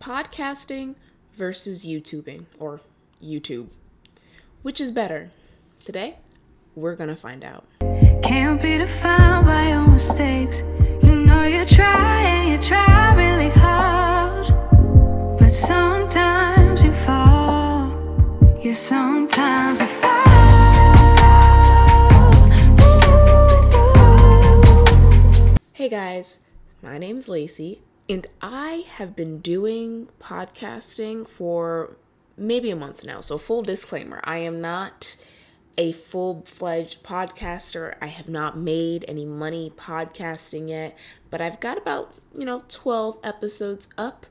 podcasting versus YouTubing or YouTube. Which is better? Today, we're gonna find out. Can't be defined by your mistakes. You know you try and you try really hard. But sometimes you fall. Yeah, sometimes you fall. Hey guys, my name's Lacy, and I have been doing podcasting for maybe a month now. So, full disclaimer I am not a full fledged podcaster. I have not made any money podcasting yet, but I've got about, you know, 12 episodes up.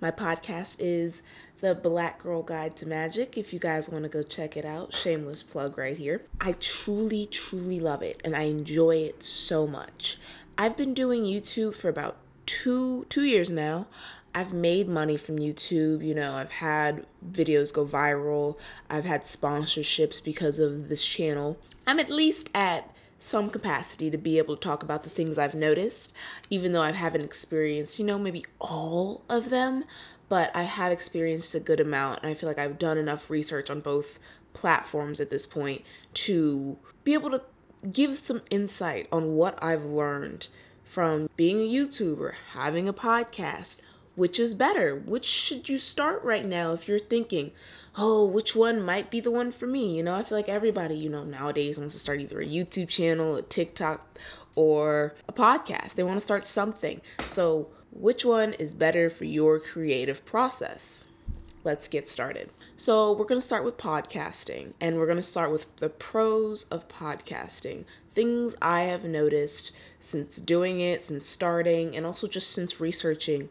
My podcast is the Black Girl Guide to Magic. If you guys want to go check it out, shameless plug right here. I truly, truly love it and I enjoy it so much. I've been doing YouTube for about two two years now. I've made money from YouTube. You know, I've had videos go viral. I've had sponsorships because of this channel. I'm at least at some capacity to be able to talk about the things I've noticed, even though I haven't experienced, you know, maybe all of them, but I have experienced a good amount. And I feel like I've done enough research on both platforms at this point to be able to give some insight on what I've learned from being a YouTuber, having a podcast. Which is better? Which should you start right now if you're thinking, oh, which one might be the one for me? You know, I feel like everybody, you know, nowadays wants to start either a YouTube channel, a TikTok, or a podcast. They want to start something. So, which one is better for your creative process? Let's get started. So, we're going to start with podcasting, and we're going to start with the pros of podcasting. Things I have noticed since doing it, since starting, and also just since researching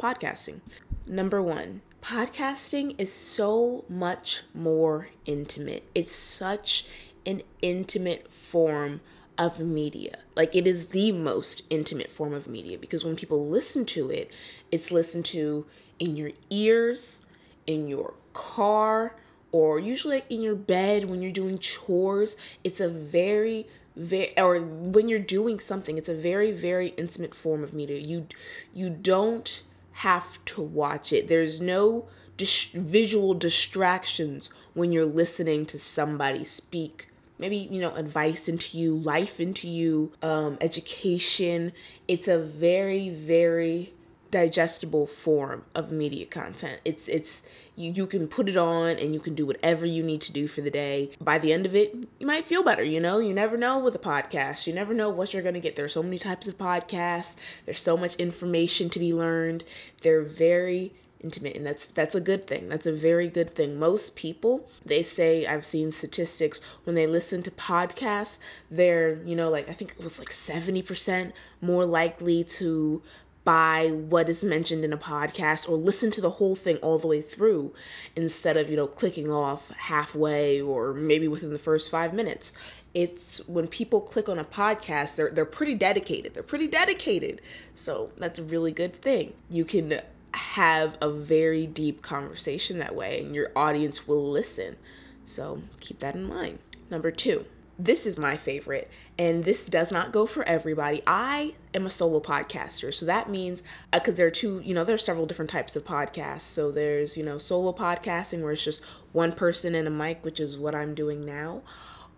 podcasting. Number one, podcasting is so much more intimate. It's such an intimate form of media. Like it is the most intimate form of media because when people listen to it, it's listened to in your ears, in your car or usually in your bed when you're doing chores it's a very very or when you're doing something it's a very very intimate form of media. You you don't have to watch it. There's no dis- visual distractions when you're listening to somebody speak. Maybe you know advice into you life into you um, education. It's a very very digestible form of media content. It's it's you you can put it on and you can do whatever you need to do for the day. By the end of it, you might feel better, you know? You never know with a podcast. You never know what you're going to get. There's so many types of podcasts. There's so much information to be learned. They're very intimate and that's that's a good thing that's a very good thing most people they say i've seen statistics when they listen to podcasts they're you know like i think it was like 70% more likely to by what is mentioned in a podcast or listen to the whole thing all the way through instead of, you know, clicking off halfway or maybe within the first five minutes. It's when people click on a podcast, they're they're pretty dedicated. They're pretty dedicated. So that's a really good thing. You can have a very deep conversation that way and your audience will listen. So keep that in mind. Number two, this is my favorite, and this does not go for everybody. I am a solo podcaster, so that means because uh, there are two, you know, there are several different types of podcasts. So there's, you know, solo podcasting where it's just one person and a mic, which is what I'm doing now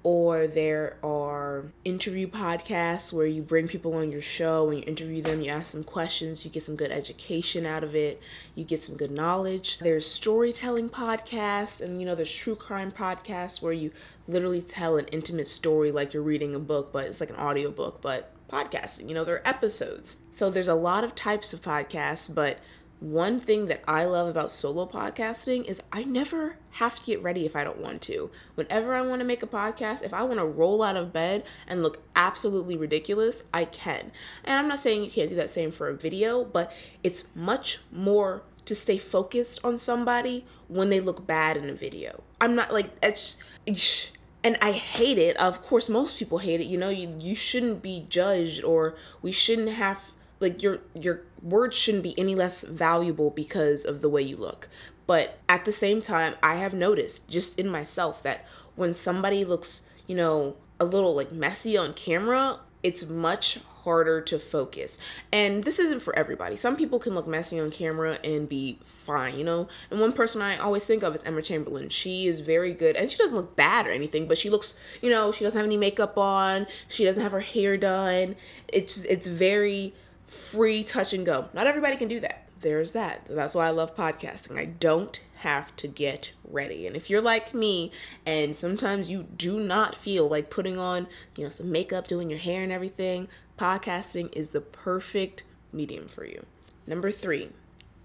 or there are interview podcasts where you bring people on your show and you interview them, you ask them questions, you get some good education out of it, you get some good knowledge. There's storytelling podcasts, and you know, there's true crime podcasts where you literally tell an intimate story like you're reading a book, but it's like an audio book, but podcasting. You know, there are episodes. So there's a lot of types of podcasts, but one thing that I love about solo podcasting is I never have to get ready if I don't want to. Whenever I want to make a podcast, if I want to roll out of bed and look absolutely ridiculous, I can. And I'm not saying you can't do that same for a video, but it's much more to stay focused on somebody when they look bad in a video. I'm not like it's and I hate it. Of course, most people hate it. You know, you you shouldn't be judged or we shouldn't have like your your words shouldn't be any less valuable because of the way you look. But at the same time, I have noticed just in myself that when somebody looks, you know, a little like messy on camera, it's much harder to focus. And this isn't for everybody. Some people can look messy on camera and be fine, you know? And one person I always think of is Emma Chamberlain. She is very good and she doesn't look bad or anything, but she looks, you know, she doesn't have any makeup on, she doesn't have her hair done. It's it's very free touch and go. Not everybody can do that. There's that. That's why I love podcasting. I don't have to get ready. And if you're like me and sometimes you do not feel like putting on, you know, some makeup, doing your hair and everything, podcasting is the perfect medium for you. Number 3.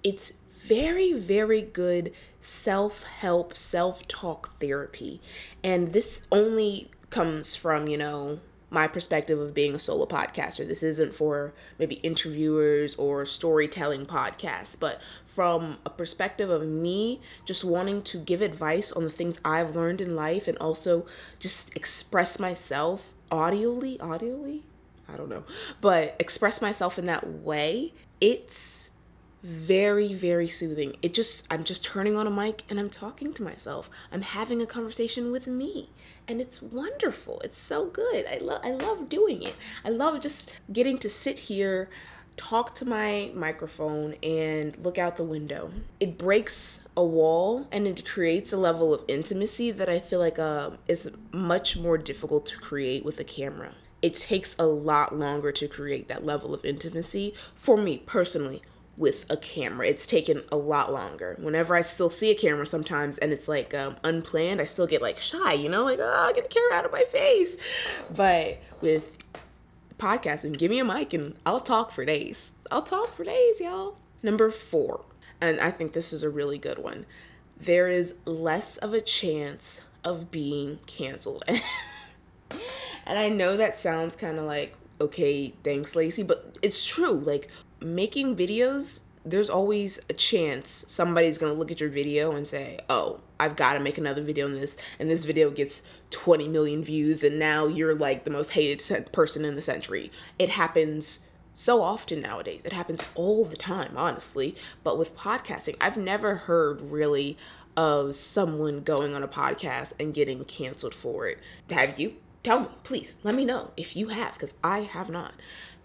It's very very good self-help, self-talk therapy. And this only comes from, you know, my perspective of being a solo podcaster. This isn't for maybe interviewers or storytelling podcasts, but from a perspective of me just wanting to give advice on the things I've learned in life and also just express myself audioly, audioly? I don't know, but express myself in that way. It's very very soothing. It just i'm just turning on a mic and i'm talking to myself. I'm having a conversation with me. And it's wonderful. It's so good. I love i love doing it. I love just getting to sit here talk to my microphone and look out the window. It breaks a wall and it creates a level of intimacy that i feel like uh, is much more difficult to create with a camera. It takes a lot longer to create that level of intimacy for me personally with a camera. It's taken a lot longer. Whenever I still see a camera sometimes and it's like um, unplanned, I still get like shy, you know, like, oh, get the camera out of my face. But with podcasting, give me a mic and I'll talk for days. I'll talk for days, y'all. Number four, and I think this is a really good one. There is less of a chance of being canceled. and I know that sounds kind of like, okay, thanks, Lacy, but it's true. Like, making videos, there's always a chance somebody's gonna look at your video and say, oh, I've got to make another video on this, and this video gets 20 million views, and now you're like the most hated person in the century. It happens so often nowadays. It happens all the time, honestly. But with podcasting, I've never heard really of someone going on a podcast and getting canceled for it. Have you? Tell me, please. Let me know if you have, because I have not.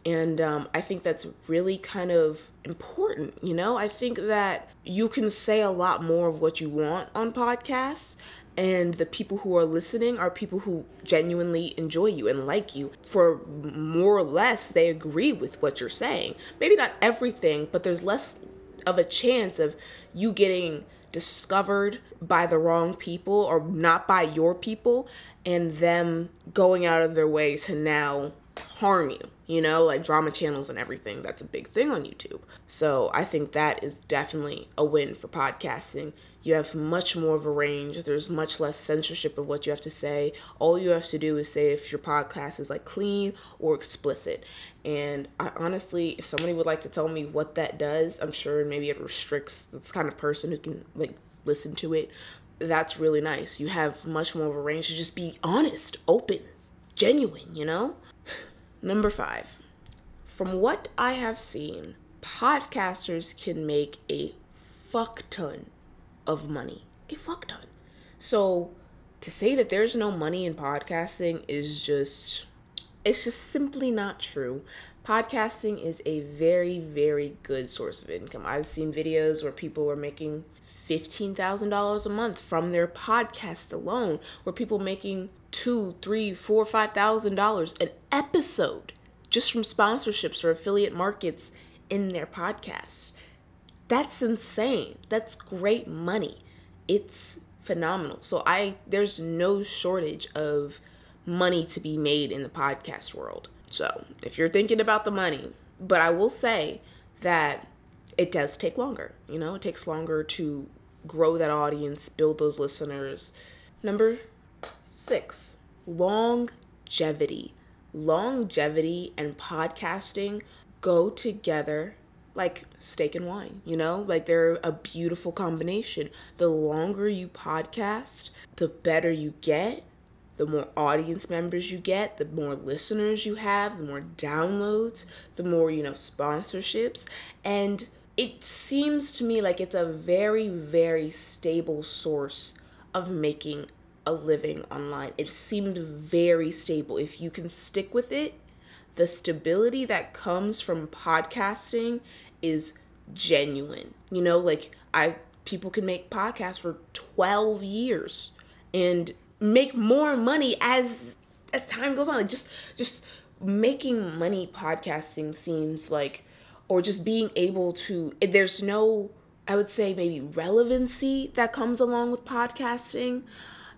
And um, I think that's really kind of important. You know, I think that you can say a lot more of what you want on podcasts, and the people who are listening are people who genuinely enjoy you and like you. For more or less, they agree with what you're saying. Maybe not everything, but there's less of a chance of you getting discovered by the wrong people or not by your people and them going out of their way to now harm you you know, like drama channels and everything. That's a big thing on YouTube. So I think that is definitely a win for podcasting. You have much more of a range. There's much less censorship of what you have to say. All you have to do is say if your podcast is like clean or explicit. And I honestly, if somebody would like to tell me what that does, I'm sure maybe it restricts the kind of person who can like listen to it. That's really nice. You have much more of a range to just be honest, open, genuine, you know? Number five, from what I have seen, podcasters can make a fuck ton of money. A fuck ton. So to say that there's no money in podcasting is just it's just simply not true. Podcasting is a very, very good source of income. I've seen videos where people were making $15,000 a month from their podcast alone, where people making two, three, four, five thousand dollars an episode just from sponsorships or affiliate markets in their podcast. That's insane. That's great money. It's phenomenal. So I there's no shortage of money to be made in the podcast world. So, if you're thinking about the money, but I will say that it does take longer. You know, it takes longer to grow that audience, build those listeners. Number six, longevity. Longevity and podcasting go together like steak and wine, you know? Like they're a beautiful combination. The longer you podcast, the better you get, the more audience members you get, the more listeners you have, the more downloads, the more, you know, sponsorships. And it seems to me like it's a very, very stable source of making a living online. It seemed very stable. If you can stick with it, the stability that comes from podcasting is genuine. You know, like I people can make podcasts for 12 years and make more money as as time goes on. Like just just making money podcasting seems like or just being able to eh, there's no I would say maybe relevancy that comes along with podcasting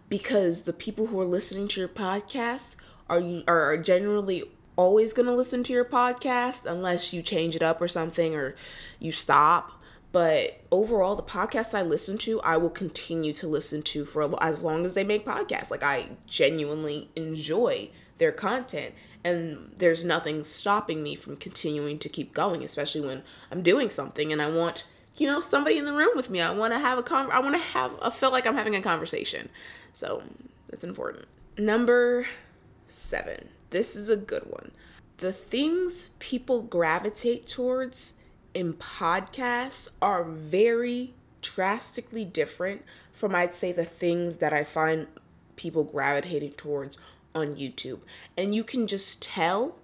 because the people who are listening to your podcast are are generally always going to listen to your podcast unless you change it up or something or you stop. But overall, the podcasts I listen to, I will continue to listen to for as long as they make podcasts. Like, I genuinely enjoy their content, and there's nothing stopping me from continuing to keep going, especially when I'm doing something and I want you know somebody in the room with me. I want to have a con i want to have i feel like i'm having a conversation. So that's important. Number seven. This is a good one. The things people gravitate towards in podcasts are very drastically different from, I'd say, the things that I find people gravitating towards on YouTube. And you can just tell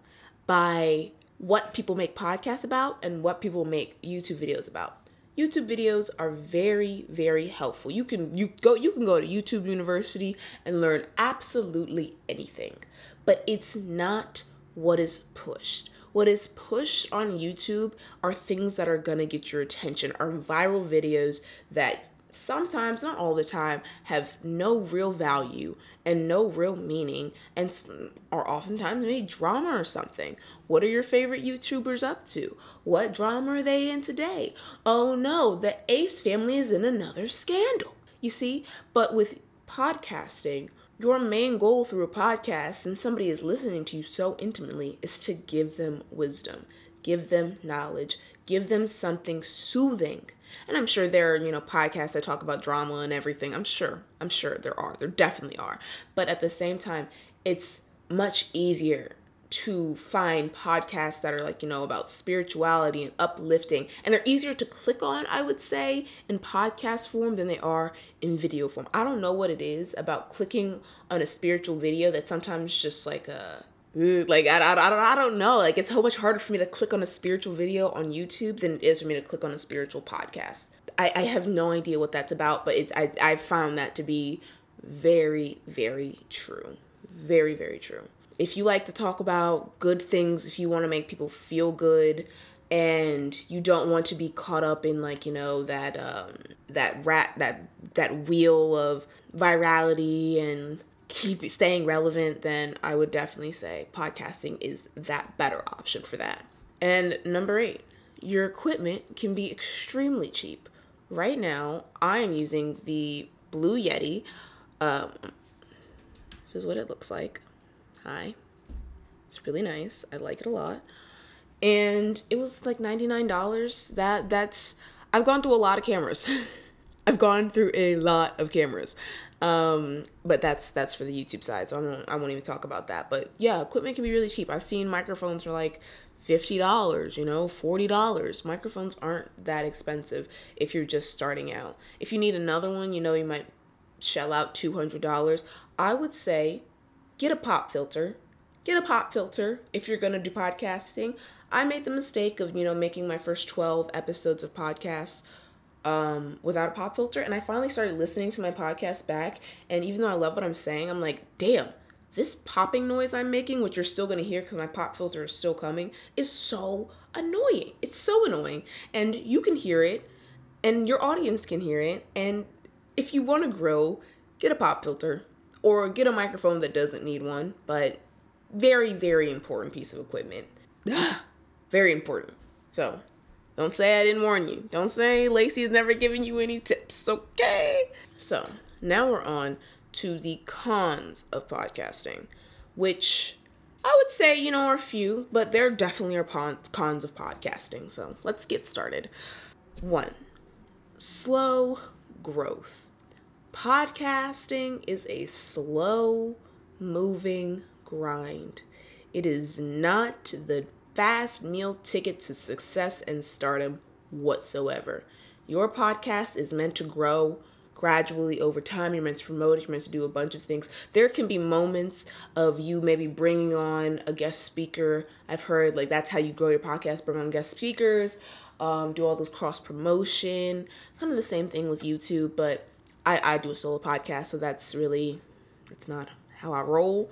by what people make podcasts about and what people make YouTube videos about. YouTube videos are very very helpful. You can you go you can go to YouTube University and learn absolutely anything but it's not what is pushed. What is pushed on YouTube are things that are gonna get your attention, are viral videos that sometimes, not all the time, have no real value and no real meaning and are oftentimes maybe drama or something. What are your favorite YouTubers up to? What drama are they in today? Oh no, the Ace family is in another scandal. You see, but with podcasting, your main goal through a podcast, and somebody is listening to you so intimately, is to give them wisdom, give them knowledge, give them something soothing. And I'm sure there are, you know, podcasts that talk about drama and everything. I'm sure. I'm sure there are. There definitely are. But at the same time, it's much easier to find podcasts that are like, you know, about spirituality and uplifting. And they're easier to click on, I would say, in podcast form than they are in video form. I don't know what it is about clicking on a spiritual video that sometimes just like a like I, I, I, don't, I don't know. Like it's so much harder for me to click on a spiritual video on youtube than it is for me to click on a spiritual podcast. I, I have no idea what that's about but it's I, I found that to be very very true. Very very true. If you like to talk about good things, if you want to make people feel good, and you don't want to be caught up in like you know that um, that rat that that wheel of virality and keep staying relevant, then I would definitely say podcasting is that better option for that. And number eight, your equipment can be extremely cheap. Right now, I am using the Blue Yeti. Um, this is what it looks like. Hi. It's really nice. I like it a lot. And it was like $99. That that's I've gone through a lot of cameras. I've gone through a lot of cameras. Um, but that's that's for the YouTube side, so I won't I won't even talk about that. But yeah, equipment can be really cheap. I've seen microphones for like fifty dollars, you know, forty dollars. Microphones aren't that expensive if you're just starting out. If you need another one, you know, you might shell out two hundred dollars. I would say get a pop filter. Get a pop filter if you're to do podcasting. I made the mistake of, you know, making my first 12 episodes of podcasts um, without a pop filter. And I finally started listening to my podcast back. And even though I love what I'm saying, I'm like, damn, this popping noise I'm making, which you're still to hear because my pop filter is still coming, is so annoying. It's so annoying. And you can hear it, and your audience can hear it. And if you want to grow, get a pop filter or get a microphone that doesn't need one, but very, very important piece of equipment. very important. So, don't say I didn't warn you. Don't say Lacy's never given you any tips, okay? So, now we're on to the cons of podcasting, which I would say, you know, are a few, but there definitely are cons of podcasting. So, let's get started. One, slow growth. Podcasting is a slow moving grind. It is not the fast meal ticket to success and stardom whatsoever. Your podcast is meant to grow gradually over time. You're meant to promote it, you're meant to do a bunch of things. There can be moments of you maybe bringing on a guest speaker. I've heard like that's how you grow your podcast, bring on guest speakers, um, do all those cross promotion. Kind of the same thing with YouTube, but I, I do a solo podcast, so that's really, it's not how I roll.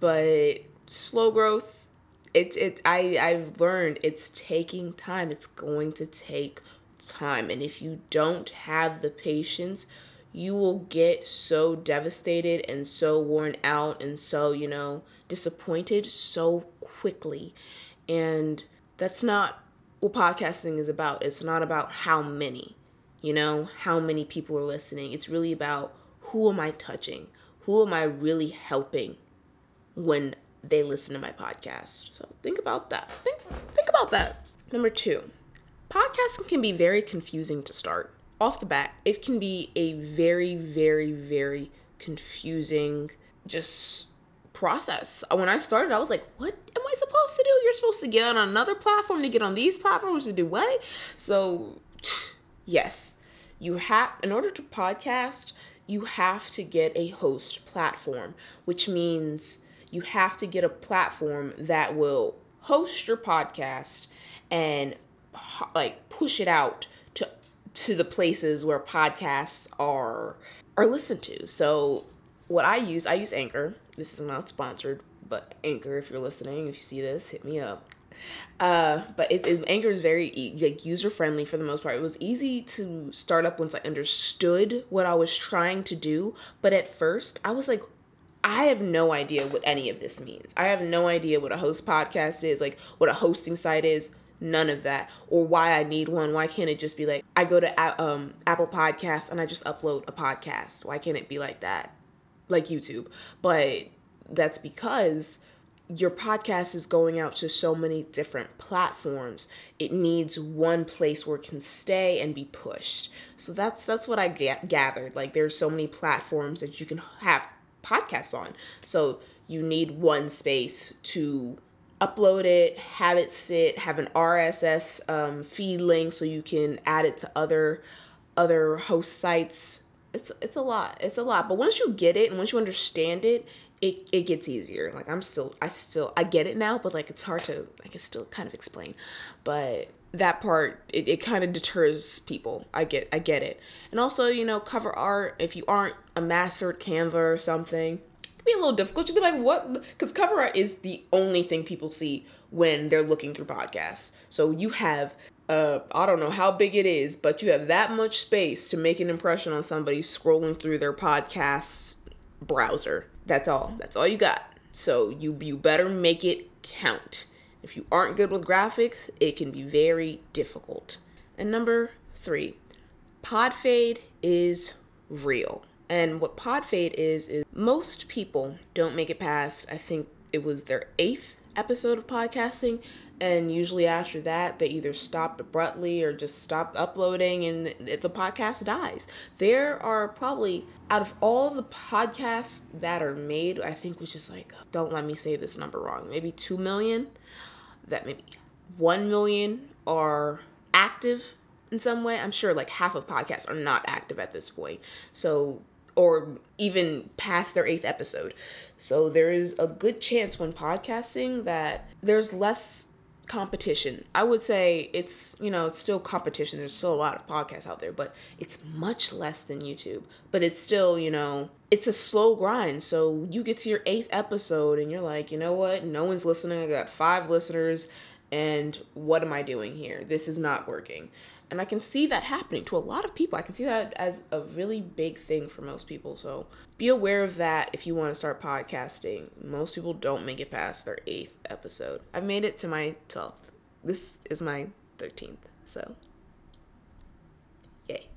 But slow growth, it's it I I've learned it's taking time. It's going to take time. And if you don't have the patience, you will get so devastated and so worn out and so, you know, disappointed so quickly. And that's not what podcasting is about. It's not about how many, you know, how many people are listening. It's really about who am I touching? Who am I really helping when they listen to my podcast? So think about that. Think think about that. Number 2 podcasting can be very confusing to start. Off the bat, it can be a very, very, very confusing just process. Uh, when I started, I was like, what am I supposed to do? You're supposed to get on another platform to get on these platforms to do what? So, yes, you have, in order to podcast, you have to get a host platform, which means you have to get a platform that will host your podcast and like push it out to to the places where podcasts are are listened to. So what I use, I use Anchor. This is not sponsored, but Anchor, if you're listening, if you see this, hit me up. Uh, but it, it, Anchor is very like user friendly for the most part. It was easy to start up once I understood what I was trying to do. But at first, I was like, I have no idea what any of this means. I have no idea what a host podcast is, like what a hosting site is none of that or why I need one. Why can't it just be like I go to um, Apple Podcast and I just upload a podcast? Why can't it be like that, like YouTube? But that's because your podcast is going out to so many different platforms. It needs one place where it can stay and be pushed. So that's that's what I get, gathered. Like there's so many platforms that you can have podcasts on. So you need one space to upload it, have it sit, have an RSS um, feed link so you can add it to other other host sites. It's it's a lot. It's a lot. But once you get it and once you understand it, it it gets easier. Like I'm still I still I get it now, but like it's hard to I can still kind of explain. But that part it, it kind of deters people i get i get it and also you know cover art if you aren't a master canva or something it can be a little difficult. You'd be like, what? Because cover art is the only thing people see when they're looking through podcasts. So you have, uh, I don't know how big it is, but you have that much space to make an impression on somebody scrolling through their podcast browser. That's all. That's all you got. So you you better make it count. If you aren't good with graphics, it can be very difficult. And number three, pod fade is real. And what pod fade is, is most people don't make it past, I think it was their eighth episode of podcasting. And usually after that, they either stop abruptly or just stop uploading and the podcast dies. There are probably, out of all the podcasts that are made, I think which is like, don't let me say this number wrong, maybe 2 million, that maybe 1 million are active in some way. I'm sure like half of podcasts are not active at this point. So or even past their eighth episode. So there is a good chance when podcasting that there's less competition. I would say it's, you know, it's still competition. There's still a lot of podcasts out there, but it's much less than YouTube. But it's still, you know, it's a slow grind. So you get to your eighth episode and you're like, you know what? No one's listening. I got five listeners. And what am I doing here? This is not working. And I can see that happening to a lot of people. I can see that as a really big thing for most people. So be aware of that if you want to start podcasting. Most people don't make it past their eighth episode. I've made it to my 12th. This is my 13th. So, yay.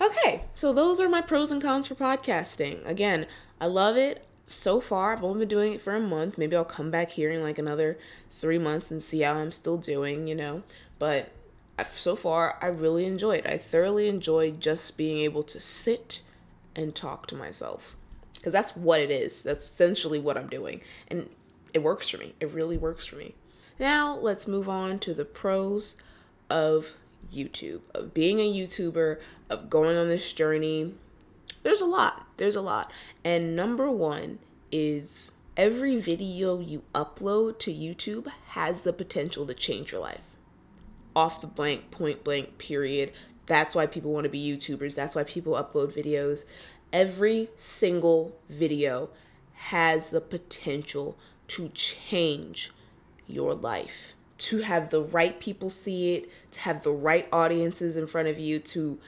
Okay, so those are my pros and cons for podcasting. Again, I love it so far. I've only been doing it for a month. Maybe I'll come back here in like another three months and see how I'm still doing, you know. But so far I really enjoyed. I thoroughly enjoyed just being able to sit and talk to myself because that's what it is. That's essentially what I'm doing, and it works for me. It really works for me. Now let's move on to the pros of YouTube, of being a YouTuber, of going on this journey. There's a lot. There's a lot. And number one is every video you upload to YouTube has the potential to change your life. Off the blank, point blank, period. That's why people want to be YouTubers. That's why people upload videos. Every single video has the potential to change your life. To have the right people see it, to have the right audiences in front of you, to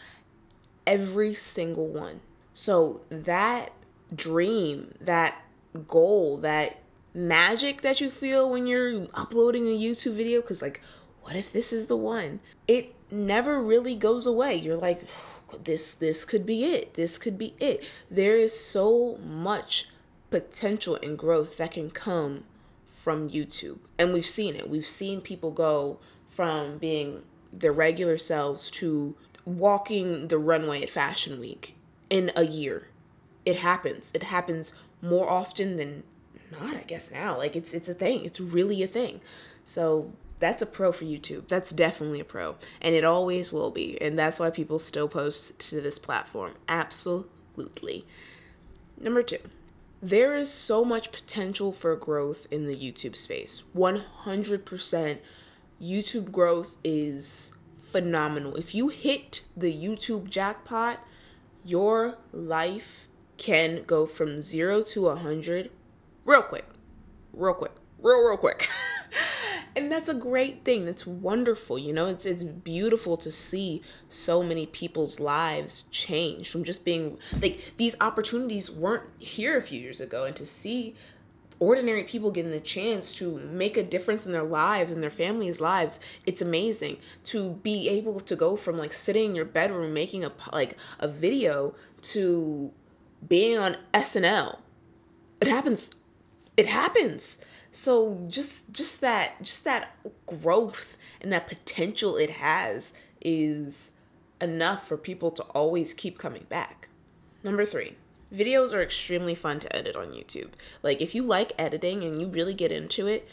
every single one. So that dream, that goal, that magic that you feel when you're uploading a YouTube video, because, like, what if this is the one? It never really goes away. You're like, this this could be it. This could be it. There is so much potential and growth that can come from YouTube. And we've seen it. We've seen people go from being their regular selves to walking the runway at Fashion Week in a year. It happens. It happens more often than not, I guess now. Like it's it's a thing. It's really a thing. So that's a pro for YouTube. That's definitely a pro. And it always will be. And that's why people still post to this platform. Absolutely. Number two, there is so much potential for growth in the YouTube space. 100% YouTube growth is phenomenal. If you hit the YouTube jackpot, your life can go from zero to a 100 real quick. Real quick. Real, real quick. and that's a great thing. That's wonderful you know? It's it's beautiful to see so many people's lives change from just being like these opportunities weren't here a few years ago. And to see ordinary people getting the chance to make a difference in their lives and their families lives it's amazing. To be able to go from like sitting in your bedroom making a like a video to being on SNL it happens. It happens so just just that just that growth and that potential it has is enough for people to always keep coming back. Number 3. Videos are extremely fun to edit on YouTube. Like if you like editing and you really get into it,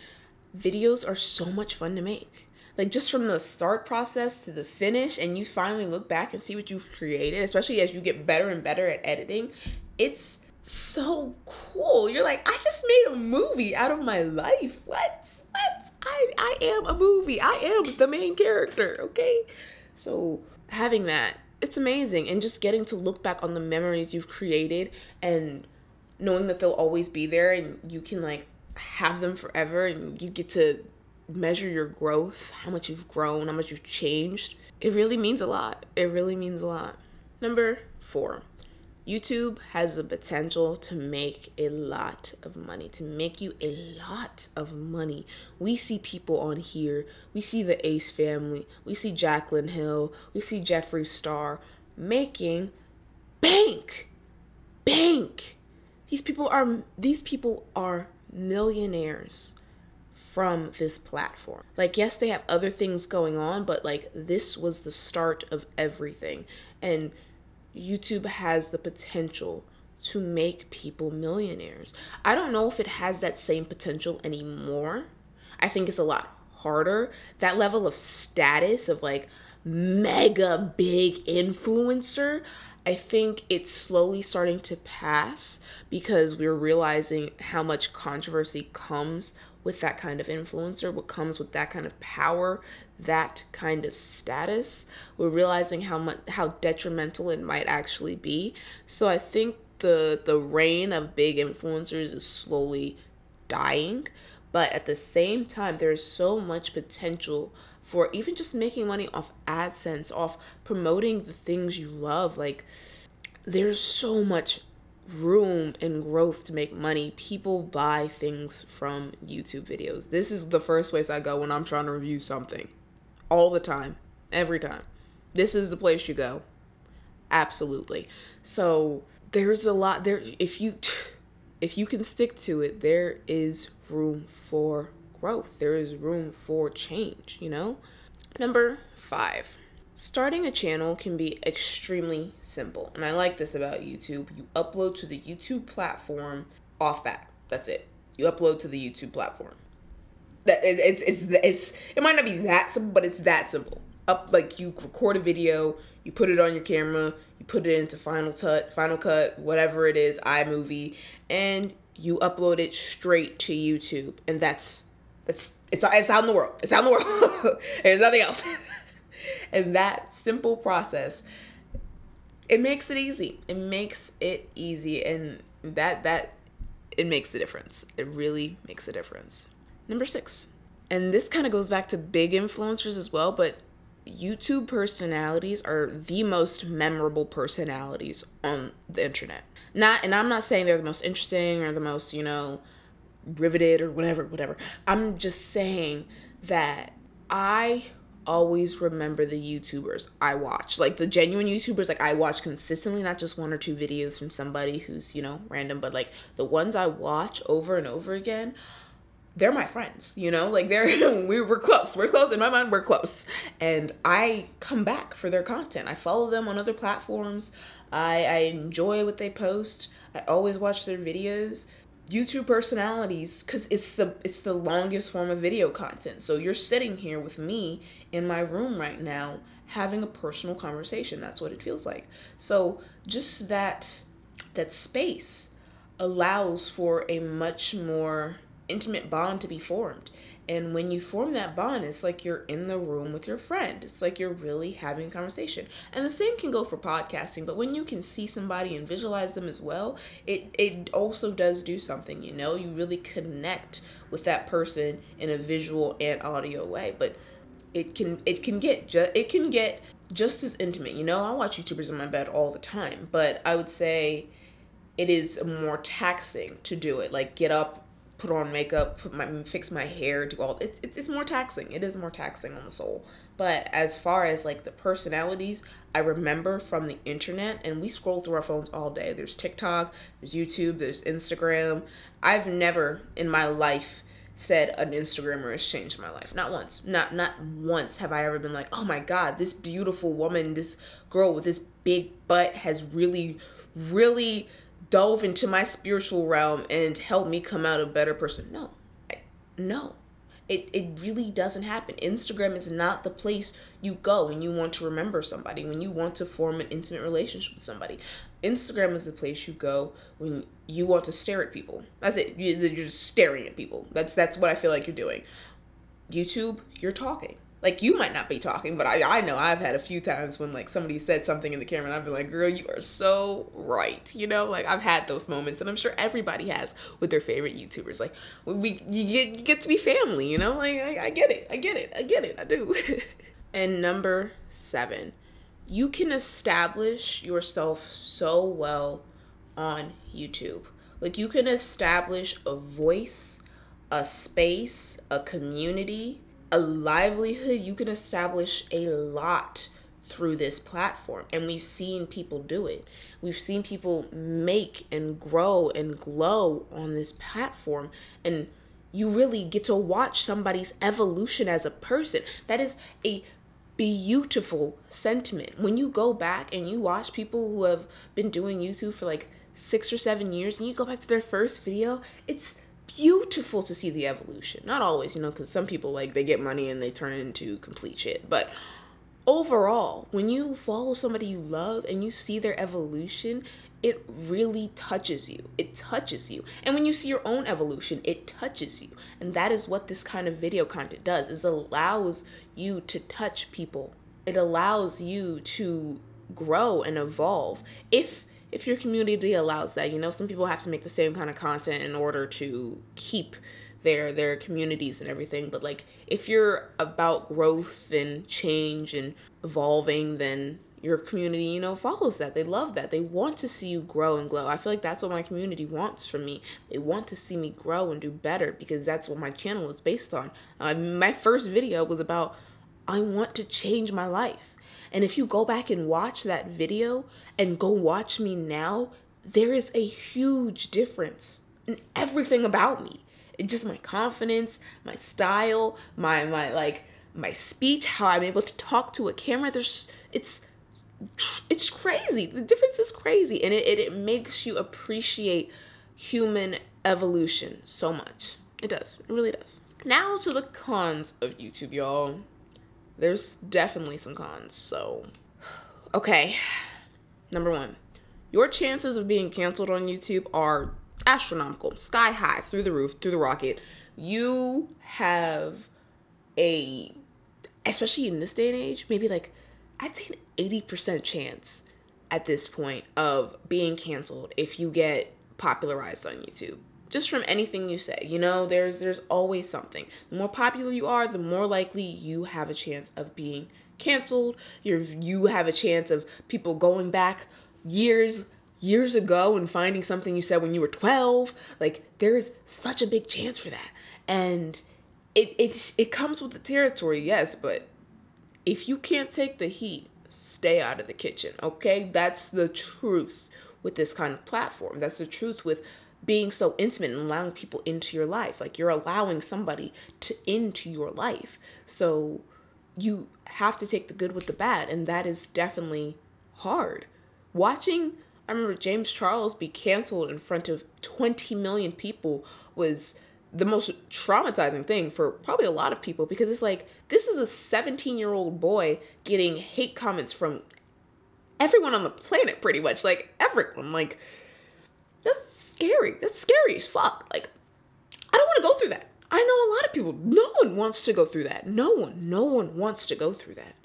videos are so much fun to make. Like just from the start process to the finish and you finally look back and see what you've created, especially as you get better and better at editing, it's so cool. You're like, I just made a movie out of my life. What? What? I I am a movie. I am the main character, okay? So having that, it's amazing. And just getting to look back on the memories you've created and knowing that they'll always be there and you can like have them forever and you get to measure your growth, how much you've grown, how much you've changed. It really means a lot. It really means a lot. Number four, YouTube has the potential to make a lot of money, to make you a lot of money. We see people on here, we see the Ace family, we see Jaclyn Hill, we see Jeffree Star making bank. Bank. These people are these people are millionaires from this platform. Like yes, they have other things going on, but like this was the start of everything. And YouTube has the potential to make people millionaires. I don't know if it has that same potential anymore. I think it's a lot harder. That level of status of like mega big influencer, I think it's slowly starting to pass because we're realizing how much controversy comes with that kind of influencer, what comes with that kind of power, that kind of status. We're realizing how much how detrimental it might actually be. So I think the the reign of big influencers is slowly dying, but at the same time there's so much potential for even just making money off AdSense, off promoting the things you love. Like there's so much room and growth to make money, people buy things from YouTube videos. This is the first place I go when I'm trying to review something. All the time. Every time. This is the place you go. Absolutely. So there's a lot there if you if you can stick to it, there is room for growth. There is room for change, you know? Number 5 Starting a channel can be extremely simple, and I like this about YouTube. You upload to the YouTube platform off bat. That's it. You upload to the YouTube platform. That it's, it's it's it might not be that simple, but it's that simple. up like you record a video, you put it on your camera, you put it into Final Cut, Final Cut, whatever it is, iMovie, and you upload it straight to YouTube, and that's that's it's it's out in the world. It's out in the world. There's nothing else. and that simple process, it makes it easy. It makes it easy, and that that it makes a difference. It really makes a difference. Number six, and this kind of goes back to big influencers as well, but YouTube personalities are the most memorable personalities on the internet. Not, and I'm not saying they're the most interesting or the most, you know, riveted or whatever, whatever. I'm just saying that I always remember the YouTubers I watch. Like the genuine YouTubers like I watch consistently, not just one or two videos from somebody who's, you know, random, but like the ones I watch over and over again they're my friends, you know, like they're we were close. We're close in my mind. We're close, and I come back for their content. I follow them on other platforms. I I enjoy what they post. I always watch their videos. YouTube personalities, because it's the it's the longest form of video content. So you're sitting here with me in my room right now having a personal conversation. That's what it feels like. So just that that space allows for a much more intimate bond to be formed. And when you form that bond, it's like you're in the room with your friend. It's like you're really having a conversation. And the same can go for podcasting, but when you can see somebody and visualize them as well, it, it also does do something, you know? You really connect with that person in a visual and audio way. But it can it can get ju- it can get just as intimate. You know, I watch YouTubers in my bed all the time, but I would say it is more taxing to do it. Like get up put on makeup, put my fix my hair, do all it, it's it's more taxing. It is more taxing on the soul. But as far as like the personalities, I remember from the internet, and we scroll through our phones all day. There's TikTok, there's YouTube, there's Instagram. I've never in my life said an Instagrammer has changed my life. Not once. Not not once have I ever been like, oh my god, this beautiful woman, this girl with this big butt has really, really dove into my spiritual realm and helped me come out a better person. No, I, no, it, it really doesn't happen. Instagram is not the place you go when you want to remember somebody, when you want to form an intimate relationship with somebody. Instagram is the place you go when you want to stare at people. That's it. You're just staring at people. That's that's what I feel like you're doing. YouTube, you're talking like you might not be talking, but I, I know I've had a few times when like somebody said something in the camera and I've been like, girl, you are so right. You know, like I've had those moments and I'm sure everybody has with their favorite YouTubers. Like we you get, you get to be family, you know? Like I, I get it. I get it. I get it. I do. and number seven, you can establish yourself so well on YouTube. Like you can establish a voice, a space, a community a livelihood, you can establish a lot through this platform. And we've seen people do it. We've seen people make and grow and glow on this platform. And you really get to watch somebody's evolution as a person. That is a beautiful sentiment. When you go back and you watch people who have been doing YouTube for like six or seven years and you go back to their first video, it's beautiful to see the evolution. Not always, you know, because some people like they get money and they turn into complete shit. But overall, when you follow somebody you love and you see their evolution, it really touches you. It touches you. And when you see your own evolution, it touches you. And that is what this kind of video content does. Is allows you to touch people. It allows you to grow and evolve. If if your community allows that. You know, some people have to make the same kind of content in order to keep their their communities and everything. But like if you're about growth and change and evolving then your community you know follows that. They love that. They want to see you grow and glow. I feel like that's what my community wants from me. They want to see me grow and do better because that's what my channel is based on. Uh, my first video was about i want to change my life and if you go back and watch that video and go watch me now, there is a huge difference in everything about me. It's just my confidence, my style, my my like my speech, how I'm able to talk to a camera. There's it's it's crazy. The difference is crazy, and it, it, it makes you appreciate human evolution so much. It does. It really does. Now to the cons of YouTube, y'all there's definitely some cons. So, okay. Number one, your chances of being canceled on YouTube are astronomical, sky high, through the roof, through the rocket. You have a, especially in this day and age, maybe like, I'd say an 80% chance at this point of being canceled if you get popularized on YouTube just from anything you say you know there's there's always something. The more popular you are the more likely you have a chance of being canceled. You you have a chance of people going back years years ago and finding something you said when you were 12 like there is such a big chance for that. And it it it comes with the territory yes but if you can't take the heat stay out of the kitchen okay? That's the truth with this kind of platform. That's the truth with being so intimate and allowing people into your life. Like you're allowing somebody to into your life. So you have to take the good with the bad, and that is definitely hard. Watching, I remember James Charles be canceled in front of 20 million people was the most traumatizing thing for probably a lot of people because it's like this is a 17 year old boy getting hate comments from everyone on the planet pretty much like everyone like that's scary. That's scary as fuck. Like, I don't want to go through that. I know a lot of people. No one wants to go through that. No one. No one wants to go through that.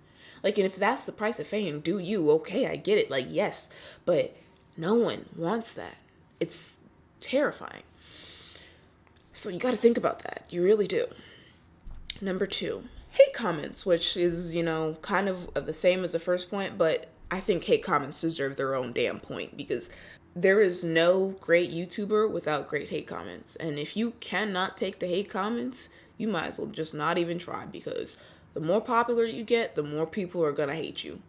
Like, and if that's the price of fame, do you? Okay, I get it. Like, yes, but no one wants that. It's terrifying. So you got to think about that. You really do. Number two, hate comments, which is, you know, kind of the same as the first point, but I think hate comments deserve their own damn point because there is no great YouTuber without great hate comments. And if you cannot take the hate comments, you might as well just not even try because the more popular you get, the more people are gonna hate you.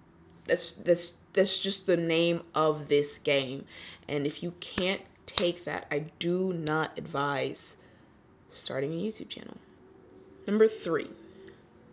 That's that's that's just the name of this game. And if you can't take that, I do not advise starting a YouTube channel. Number three,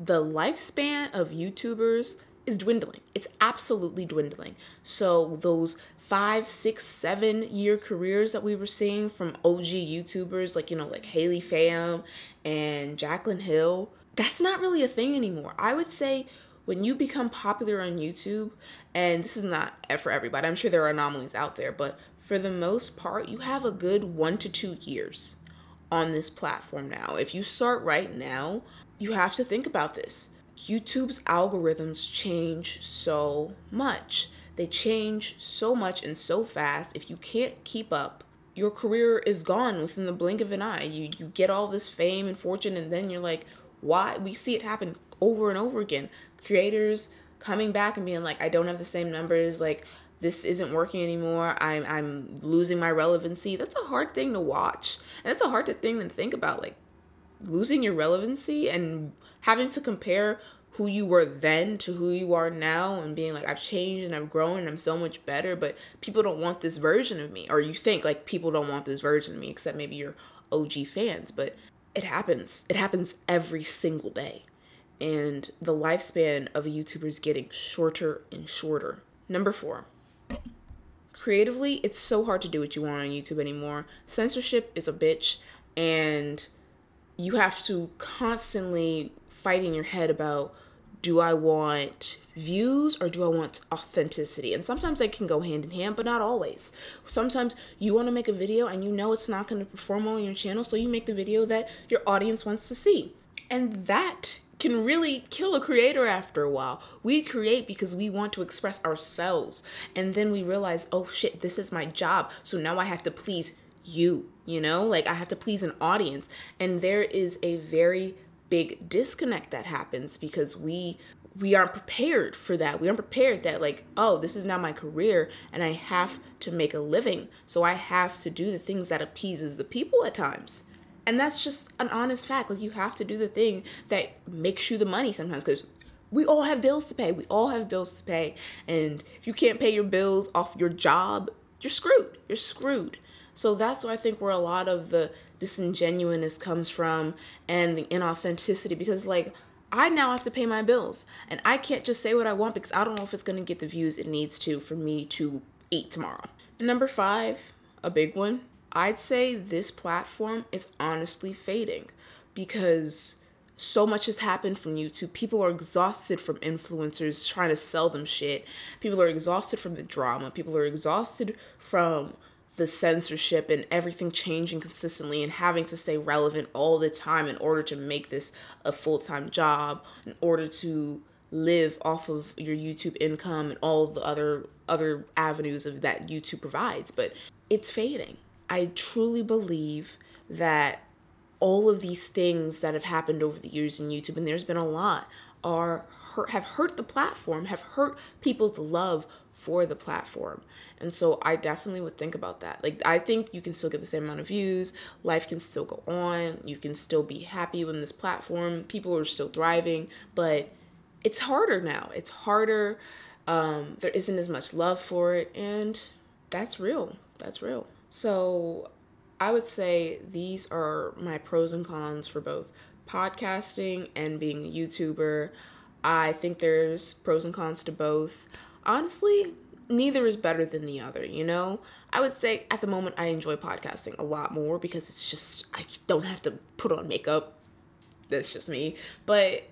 the lifespan of YouTubers is dwindling. It's absolutely dwindling. So those five, six, seven year careers that we were seeing from OG YouTubers like, you know, like Haley Pham and Jaclyn Hill, that's not really a thing anymore. I would say when you become popular on YouTube, and this is not for everybody, I'm sure there are anomalies out there, but for the most part, you have a good one to two years on this platform now. If you start right now, you have to think about this. YouTube's algorithms change so much. They change so much and so fast. If you can't keep up, your career is gone within the blink of an eye. You you get all this fame and fortune and then you're like, why? We see it happen over and over again. Creators coming back and being like, I don't have the same numbers, like this isn't working anymore. I'm I'm losing my relevancy. That's a hard thing to watch. And that's a hard thing to think about like losing your relevancy and having to compare who you were then to who you are now and being like I've changed and I've grown and I'm so much better but people don't want this version of me. Or you think like people don't want this version of me except maybe your OG fans but it happens. It happens every single day. And the lifespan of a YouTuber is getting shorter and shorter. Number 4 creatively it's so hard to do what you want on YouTube anymore. Censorship is a bitch and you have to constantly fight in your head about do I want views or do I want authenticity? And sometimes they can go hand in hand, but not always. Sometimes you want to make a video and you know it's not going to perform well on your channel, so you make the video that your audience wants to see. And that can really kill a creator after a while. We create because we want to express ourselves. And then we realize, oh shit, this is my job. So now I have to please you, you know? Like I have to please an audience. And there is a very big disconnect that happens because we we aren't prepared for that. We aren't prepared that like, oh, this is now my career and I have to make a living. So I have to do the things that appeases the people at times. And that's just an honest fact. Like you have to do the thing that makes you the money sometimes cuz we all have bills to pay. We all have bills to pay. And if you can't pay your bills off your job, you're screwed. You're screwed. So that's why I think where a lot of the disingenuousness comes from and the inauthenticity because like I now have to pay my bills and I can't just say what I want because I don't know if it's going to get the views it needs to for me to eat tomorrow. And number 5, a big one. I'd say this platform is honestly fading because so much has happened from YouTube. People are exhausted from influencers trying to sell them shit. People are exhausted from the drama. People are exhausted from the censorship and everything changing consistently and having to stay relevant all the time in order to make this a full-time job in order to live off of your YouTube income and all the other other avenues of that YouTube provides. But it's fading. I truly believe that all of these things that have happened over the years in YouTube and there's been a lot are hurt, have hurt the platform, have hurt people's love for the platform. And so I definitely would think about that. Like I think you can still get the same amount of views, life can still go on, you can still be happy with this platform, people are still thriving, but it's harder now. It's harder. Um, there isn't as much love for it, and that's real. That's real. So I would say these are my pros and cons for both podcasting and being a YouTuber. I think there's pros and cons to both. Honestly, neither is better than the other, you know? I would say at the moment I enjoy podcasting a lot more because it's just I don't have to put on makeup. That's just me. But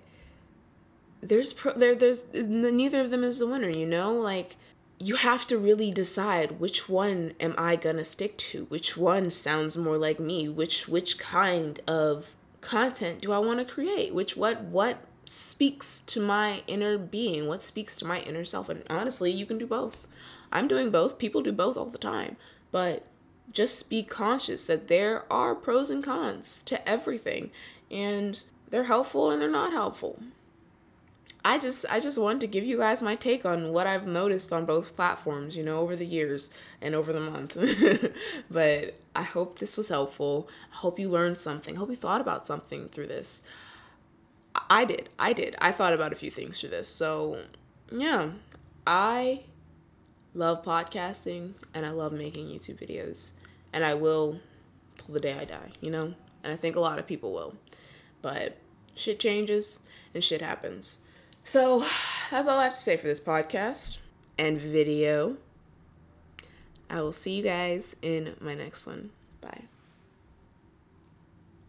there's pro- there there's neither of them is the winner, you know? Like you have to really decide which one am I gonna stick to? Which one sounds more like me? Which which kind of content do I want to create? Which what what speaks to my inner being? What speaks to my inner self? And honestly, you can do both. I'm doing both. People do both all the time. But just be conscious that there are pros and cons to everything and they're helpful and they're not helpful. I just I just wanted to give you guys my take on what I've noticed on both platforms, you know, over the years and over the month. but I hope this was helpful. I hope you learned something. I hope you thought about something through this. I did. I did. I thought about a few things through this. So, yeah. I love podcasting and I love making YouTube videos. And I will till the day I die, you know? And I think a lot of people will. But shit changes and shit happens. So that's all I have to say for this podcast and video. I will see you guys in my next one. Bye.